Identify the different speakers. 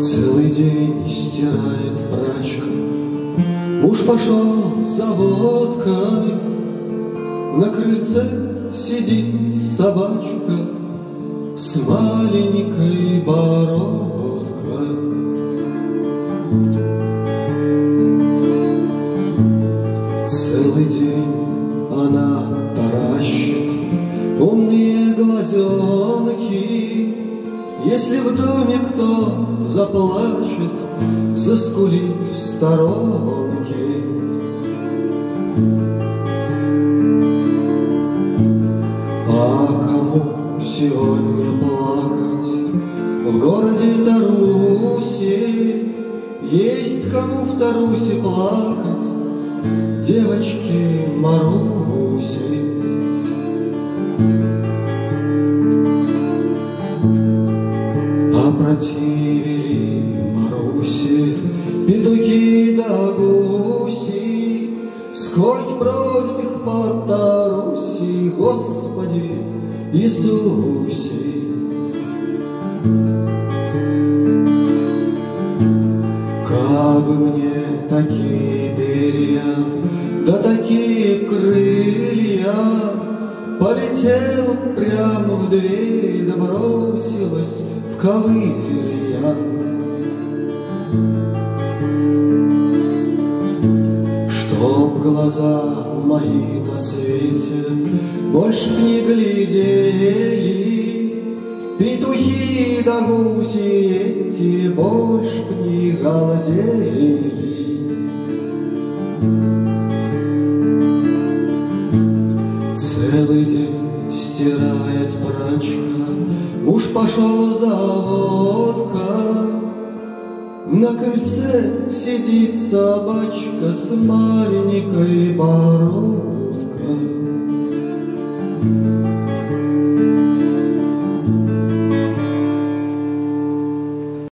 Speaker 1: Целый день стирает прачка, Муж пошел за водкой, На крыльце сидит собачка С маленькой бородкой. Целый день она таращит Умные глазенки, Если в доме кто заплачет, Заскулит в сторонке. А кому сегодня плакать В городе Тарусе? Есть кому в Тарусе плакать Девочки Маруси. Опротивили Маруси Петухи да гуси, Сколько бродит их по Таруси, Господи Иисусе. Кабы мне такие перья, да такие крылья, Полетел прямо в дверь, да бросилась в ковырья. Чтоб глаза мои на свете Больше не глядели, Петухи да гуси эти Больше не галдели. Целый день стирает прачка, Муж пошел за водкой, На крыльце сидит собачка С маленькой бородкой.